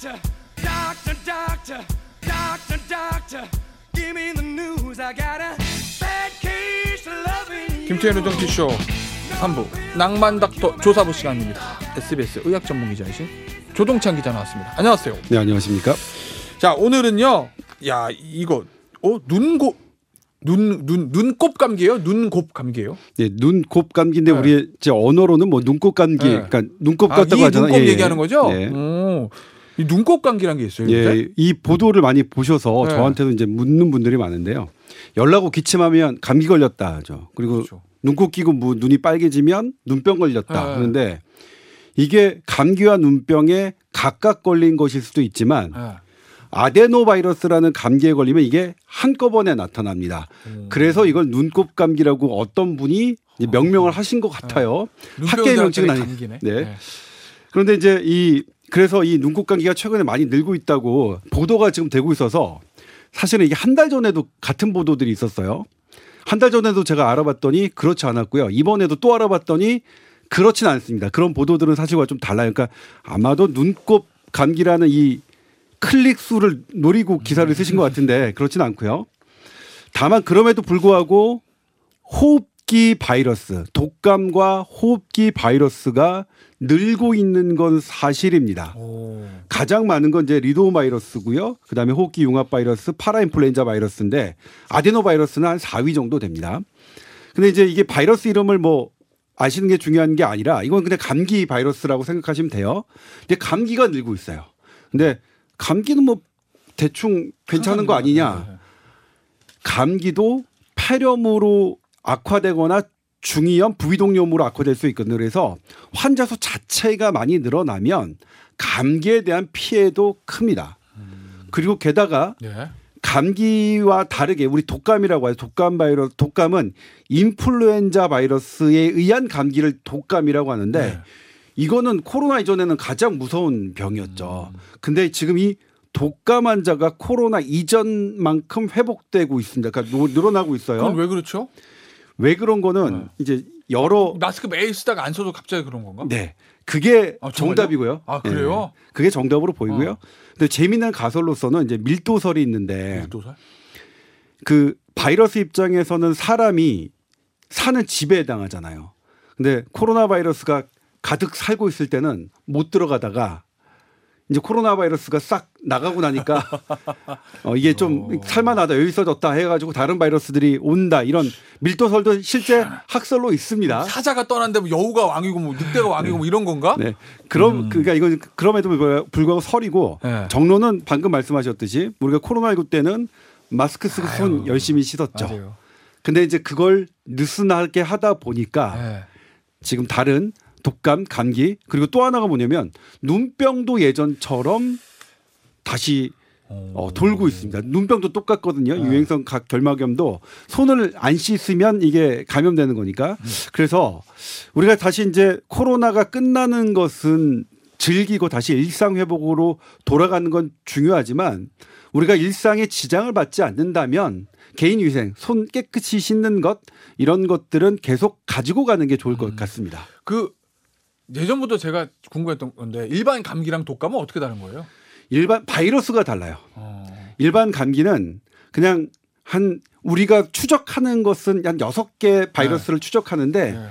doctor, doctor, doctor, doctor, doctor. Give me the news. I got a bad case of loving you. 김태현의 정치쇼 3부 낭만 닥터 조사부 시간입니다. SBS 의학 전문 기자이신 조동찬 기자 나왔습니다. 안녕하세요. 네, 안녕하십니까? 자 오늘은요. 야 이거 어 눈곱 눈 눈 눈곱 감기예요? 눈곱 감기예요? 네, 눈곱 감기인데 네. 우리 제 언어로는 뭐 눈곱 감기, 네. 그러니까 눈곱 아, 같다고 이 하잖아요. 눈곱 예, 얘기하는 거죠? 예. 오, 이 눈곱 감기란 게 있어요. 예? 이 보도를 많이 보셔서 네. 저한테도 이제 묻는 분들이 많은데요. 열나고 기침하면 감기 걸렸다 하죠. 그리고 그렇죠. 눈곱 끼고 뭐 눈이 빨개지면 눈병 걸렸다 네. 하는데 이게 감기와 눈병에 각각 걸린 것일 수도 있지만 예. 아데노바이러스라는 감기에 걸리면 이게 한꺼번에 나타납니다. 음. 그래서 이걸 눈곱 감기라고 어떤 분이 명명을 하신 것 같아요. 학계의 눈병 명칭은 아니. 네. 예. 그런데 이제 이 그래서 이 눈곱 감기가 최근에 많이 늘고 있다고 보도가 지금 되고 있어서 사실은 이게 한 달 전에도 같은 보도들이 있었어요. 한 달 전에도 제가 알아봤더니 그렇지 않았고요. 이번에도 또 알아봤더니 그렇진 않습니다. 그런 보도들은 사실과 좀 달라요. 그러니까 아마도 눈곱 감기라는 이 클릭 수를 노리고 기사를 쓰신 것 같은데 그렇진 않고요. 다만 그럼에도 불구하고 호흡기 바이러스, 독감과 호흡기 바이러스가 늘고 있는 건 사실입니다. 오. 가장 많은 건 이제 리노 바이러스고요. 그다음에 호흡기 융합 바이러스, 파라인플루엔자 바이러스인데 아데노 바이러스는 한 4위 정도 됩니다. 근데 이제 이게 바이러스 이름을 뭐 아시는 게 중요한 게 아니라 이건 그냥 감기 바이러스라고 생각하시면 돼요. 근데 감기가 늘고 있어요. 근데 감기는 뭐 대충 괜찮은 거 아니냐? 네. 감기도 폐렴으로 악화되거나 중이염, 부위동염으로 악화될 수 있거든요. 그래서 환자 수 자체가 많이 늘어나면 감기에 대한 피해도 큽니다. 그리고 게다가 네. 감기와 다르게 우리 독감이라고 하죠. 독감 바이러스, 독감은 인플루엔자 바이러스에 의한 감기를 독감이라고 하는데 네. 이거는 코로나 이전에는 가장 무서운 병이었죠. 근데 지금 이 독감 환자가 코로나 이전만큼 회복되고 있습니다. 그러니까 노- 늘어나고 있어요. 그건 왜 그렇죠? 왜 그런 거는 네. 이제 여러 마스크 매일 쓰다가 안 써도 갑자기 그런 건가? 네. 그게 아? 정답이고요. 아, 그래요? 네. 그게 정답으로 보이고요. 어. 근데 재미난 가설로서는 이제 밀도설이 있는데 밀도살? 그 바이러스 입장에서는 사람이 사는 집에 해당하잖아요. 근데 코로나 바이러스가 가득 살고 있을 때는 못 들어가다가 이제 코로나 바이러스가 싹 나가고 나니까 어, 이게 좀 어. 살만하다 여기 써졌다 해가지고 다른 바이러스들이 온다 이런 밀도설도 실제 학설로 있습니다. 사자가 떠난데 뭐 여우가 왕이고 뭐 늑대가 왕이고 뭐 이런 건가? 네. 그럼 그러니까 이건 그럼에도 불구하고 설이고 음. 네. 정론은 방금 말씀하셨듯이 우리가 코로나19 때는 마스크 쓰고 손 아유, 열심히 씻었죠. 맞아요. 근데 이제 그걸 느슨하게 하다 보니까 네. 지금 다른 독감, 감기 그리고 또 하나가 뭐냐면 눈병도 예전처럼 다시 어, 돌고 있습니다. 눈병도 똑같거든요. 네. 유행성 각 결막염도 손을 안 씻으면 이게 감염되는 거니까. 음. 그래서 우리가 다시 이제 코로나가 끝나는 것은 즐기고 다시 일상 회복으로 돌아가는 건 중요하지만 우리가 일상에 지장을 받지 않는다면 개인 위생, 손 깨끗이 씻는 것 이런 것들은 계속 가지고 가는 게 좋을 음. 것 같습니다. 그 예전부터 제가 궁금했던 건데 일반 감기랑 독감은 어떻게 다른 거예요? 일반 바이러스가 달라요. 어. 일반 감기는 그냥 한 우리가 추적하는 것은 한 여섯 개 바이러스를 추적하는데 네.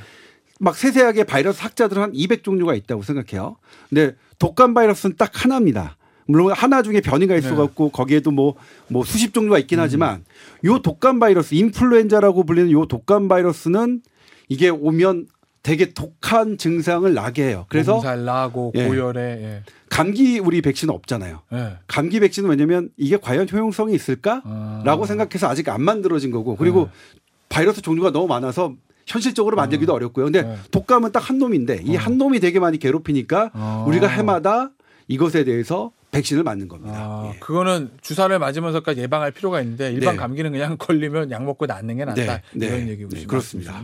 막 세세하게 바이러스 학자들은 한 200종류가 있다고 생각해요. 근데 독감 바이러스는 딱 하나입니다. 물론 하나 중에 변이가 있어 네. 갖고 거기에도 뭐뭐 수십 종류가 있긴 하지만 요 독감 바이러스 인플루엔자라고 불리는 요 독감 바이러스는 이게 오면 되게 독한 증상을 나게 해요. 그래서 몸살 나고 예. 고열에 예. 감기 우리 백신 없잖아요. 예. 감기 백신은 왜냐면 이게 과연 효용성이 있을까? 아. 라고 생각해서 아직 안 만들어진 거고 그리고 네. 바이러스 종류가 너무 많아서 현실적으로 만들기도 어렵고요. 근데 네. 독감은 딱 한 놈인데 이 어. 한 놈이 되게 많이 괴롭히니까 아. 우리가 해마다 이것에 대해서 백신을 맞는 겁니다. 아, 예. 그거는 주사를 맞으면서까지 예방할 필요가 있는데 일반 네. 감기는 그냥 걸리면 약 먹고 낫는 게 낫다 네, 네, 이런 얘기고 네, 그렇습니다.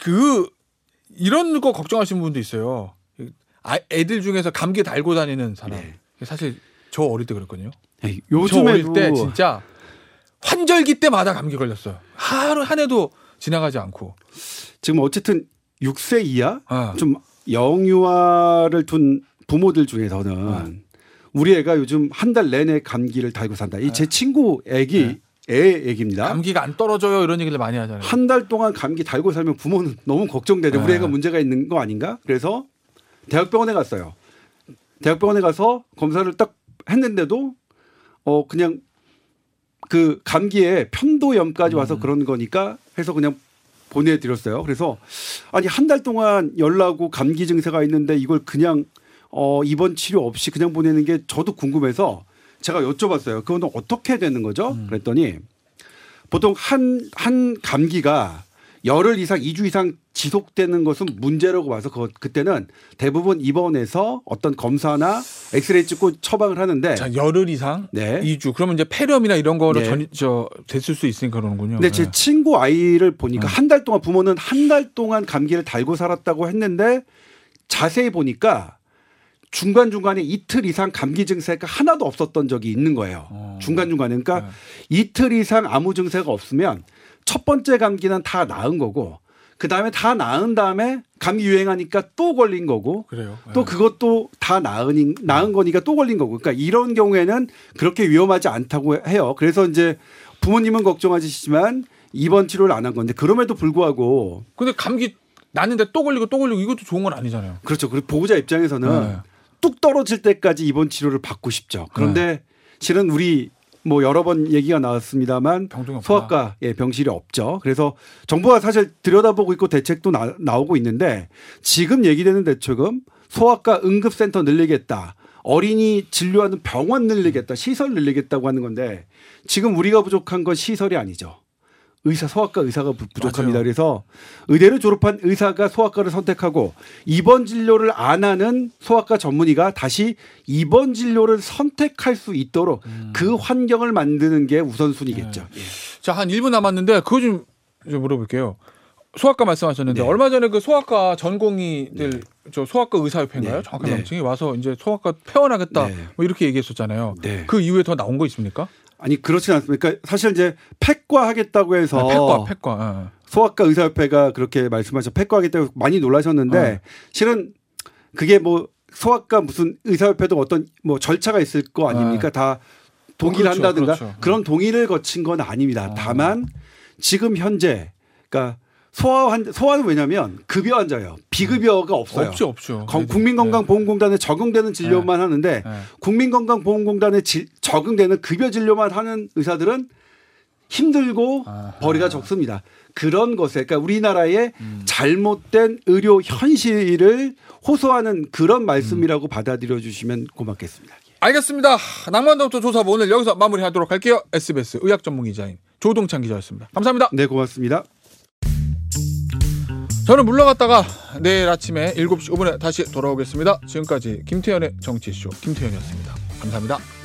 그 이런 거 걱정하시는 분도 있어요. 아, 애들 중에서 감기 달고 다니는 사람. 네. 사실 저 어릴 때 그랬거든요. 예, 저 어릴 때 진짜 환절기 때마다 감기 걸렸어요. 하루 한 해도 지나가지 않고. 지금 어쨌든 6세 이하 아. 좀 영유아를 둔 부모들 중에서는 아. 우리 애가 요즘 한 달 내내 감기를 달고 산다. 이제 친구 애기 애 얘기입니다. 감기가 안 떨어져요 이런 얘기를 많이 하잖아요. 한 달 동안 감기 달고 살면 부모는 너무 걱정되죠. 우리 네. 애가 문제가 있는 거 아닌가? 그래서 대학병원에 갔어요. 대학병원에 가서 검사를 딱 했는데도 어 그냥 그 감기에 편도염까지 와서 음. 그런 거니까 해서 그냥 보내드렸어요. 그래서 아니 한 달 동안 열나고 감기 증세가 있는데 이걸 그냥 어 입원 치료 없이 그냥 보내는 게 저도 궁금해서 제가 여쭤봤어요. 그건 어떻게 되는 거죠? 음. 그랬더니 보통 한, 한 감기가 열흘 이상, 2주 이상 지속되는 것은 문제라고 봐서 그, 그때는 대부분 입원해서 어떤 검사나 엑스레이 찍고 처방을 하는데 자 열흘 이상 네. 2주 그러면 이제 폐렴이나 이런 거로 네. 전, 저 됐을 수 있으니까 그러는군요. 근데 제 네. 친구 아이를 보니까 음. 한달 동안 부모는 한 달 동안 감기를 달고 살았다고 했는데 자세히 보니까 중간중간에 이틀 이상 감기 증세가 하나도 없었던 적이 있는 거예요. 어. 중간중간에. 그러니까 네. 이틀 이상 아무 증세가 없으면 첫 번째 감기는 다 나은 거고 그 다음에 다 나은 다음에 감기 유행하니까 또 걸린 거고 그래요. 또 네. 그것도 다 나은 나은 거니까 또 걸린 거고 그러니까 이런 경우에는 그렇게 위험하지 않다고 해요. 그래서 이제 부모님은 걱정하시지만 입원 치료를 안 한 건데 그럼에도 불구하고 근데 감기 났는데 또 걸리고 또 걸리고 이것도 좋은 건 아니잖아요. 그렇죠. 그리고 보호자 입장에서는 네. 뚝 떨어질 때까지 입원 치료를 받고 싶죠. 그런데 실은 우리 뭐 여러 번 얘기가 나왔습니다만. 소아과 예, 병실이 없죠. 그래서 정부가 사실 들여다보고 있고 대책도 나, 나오고 있는데 지금 얘기되는 대책은 소아과 응급센터 늘리겠다. 어린이 진료하는 병원 늘리겠다. 시설 늘리겠다고 하는 건데 지금 우리가 부족한 건 시설이 아니죠. 의사 소아과 의사가 부- 부족합니다. 맞아요. 그래서 의대를 졸업한 의사가 소아과를 선택하고 입원 진료를 안 하는 소아과 전문의가 다시 입원 진료를 선택할 수 있도록 음. 그 환경을 만드는 게 우선순위겠죠. 네. 예. 자, 한 1분 남았는데 그거 좀, 좀 물어볼게요. 소아과 말씀하셨는데 네. 얼마 전에 그 소아과 전공의들 저 소아과 의사협회인가요? 네. 정확한 네. 명칭이 와서 이제 소아과 폐원하겠다 네. 뭐 이렇게 얘기했었잖아요. 네. 그 이후에 더 나온 거 있습니까? 아니 그렇진 않습니까? 사실 이제 폐과 하겠다고 해서 아, 폐과, 폐과. 예. 소아과 의사협회가 그렇게 말씀하셔 폐과 하겠다고 많이 놀라셨는데 네. 실은 그게 뭐 소아과 무슨 의사협회도 어떤 뭐 절차가 있을 거 아닙니까? 다 동의를 그렇죠, 한다든가 그렇죠. 그런 동의를 거친 건 아닙니다. 아. 다만 지금 현재 그러니까 소아 환 소아는 왜냐면 급여 환자예요. 비급여가 없어요. 없죠, 없죠. 건- 국민건강보험공단에 적용되는 진료만 하는데 네. 국민건강보험공단에 지- 적용되는 급여 진료만 하는 의사들은 힘들고 아하. 벌이가 적습니다. 그런 것에 그러니까 우리나라의 음. 잘못된 의료 현실을 호소하는 그런 음. 말씀이라고 받아들여 주시면 고맙겠습니다. 알겠습니다. 낭만도부터 조사부 오늘 여기서 마무리하도록 할게요. SBS 의학 전문 기자인 조동찬 기자였습니다. 감사합니다. 네, 고맙습니다. 저는 물러갔다가 내일 아침에 7시 5분에 다시 돌아오겠습니다. 지금까지 김태현의 정치쇼 김태현이었습니다. 감사합니다.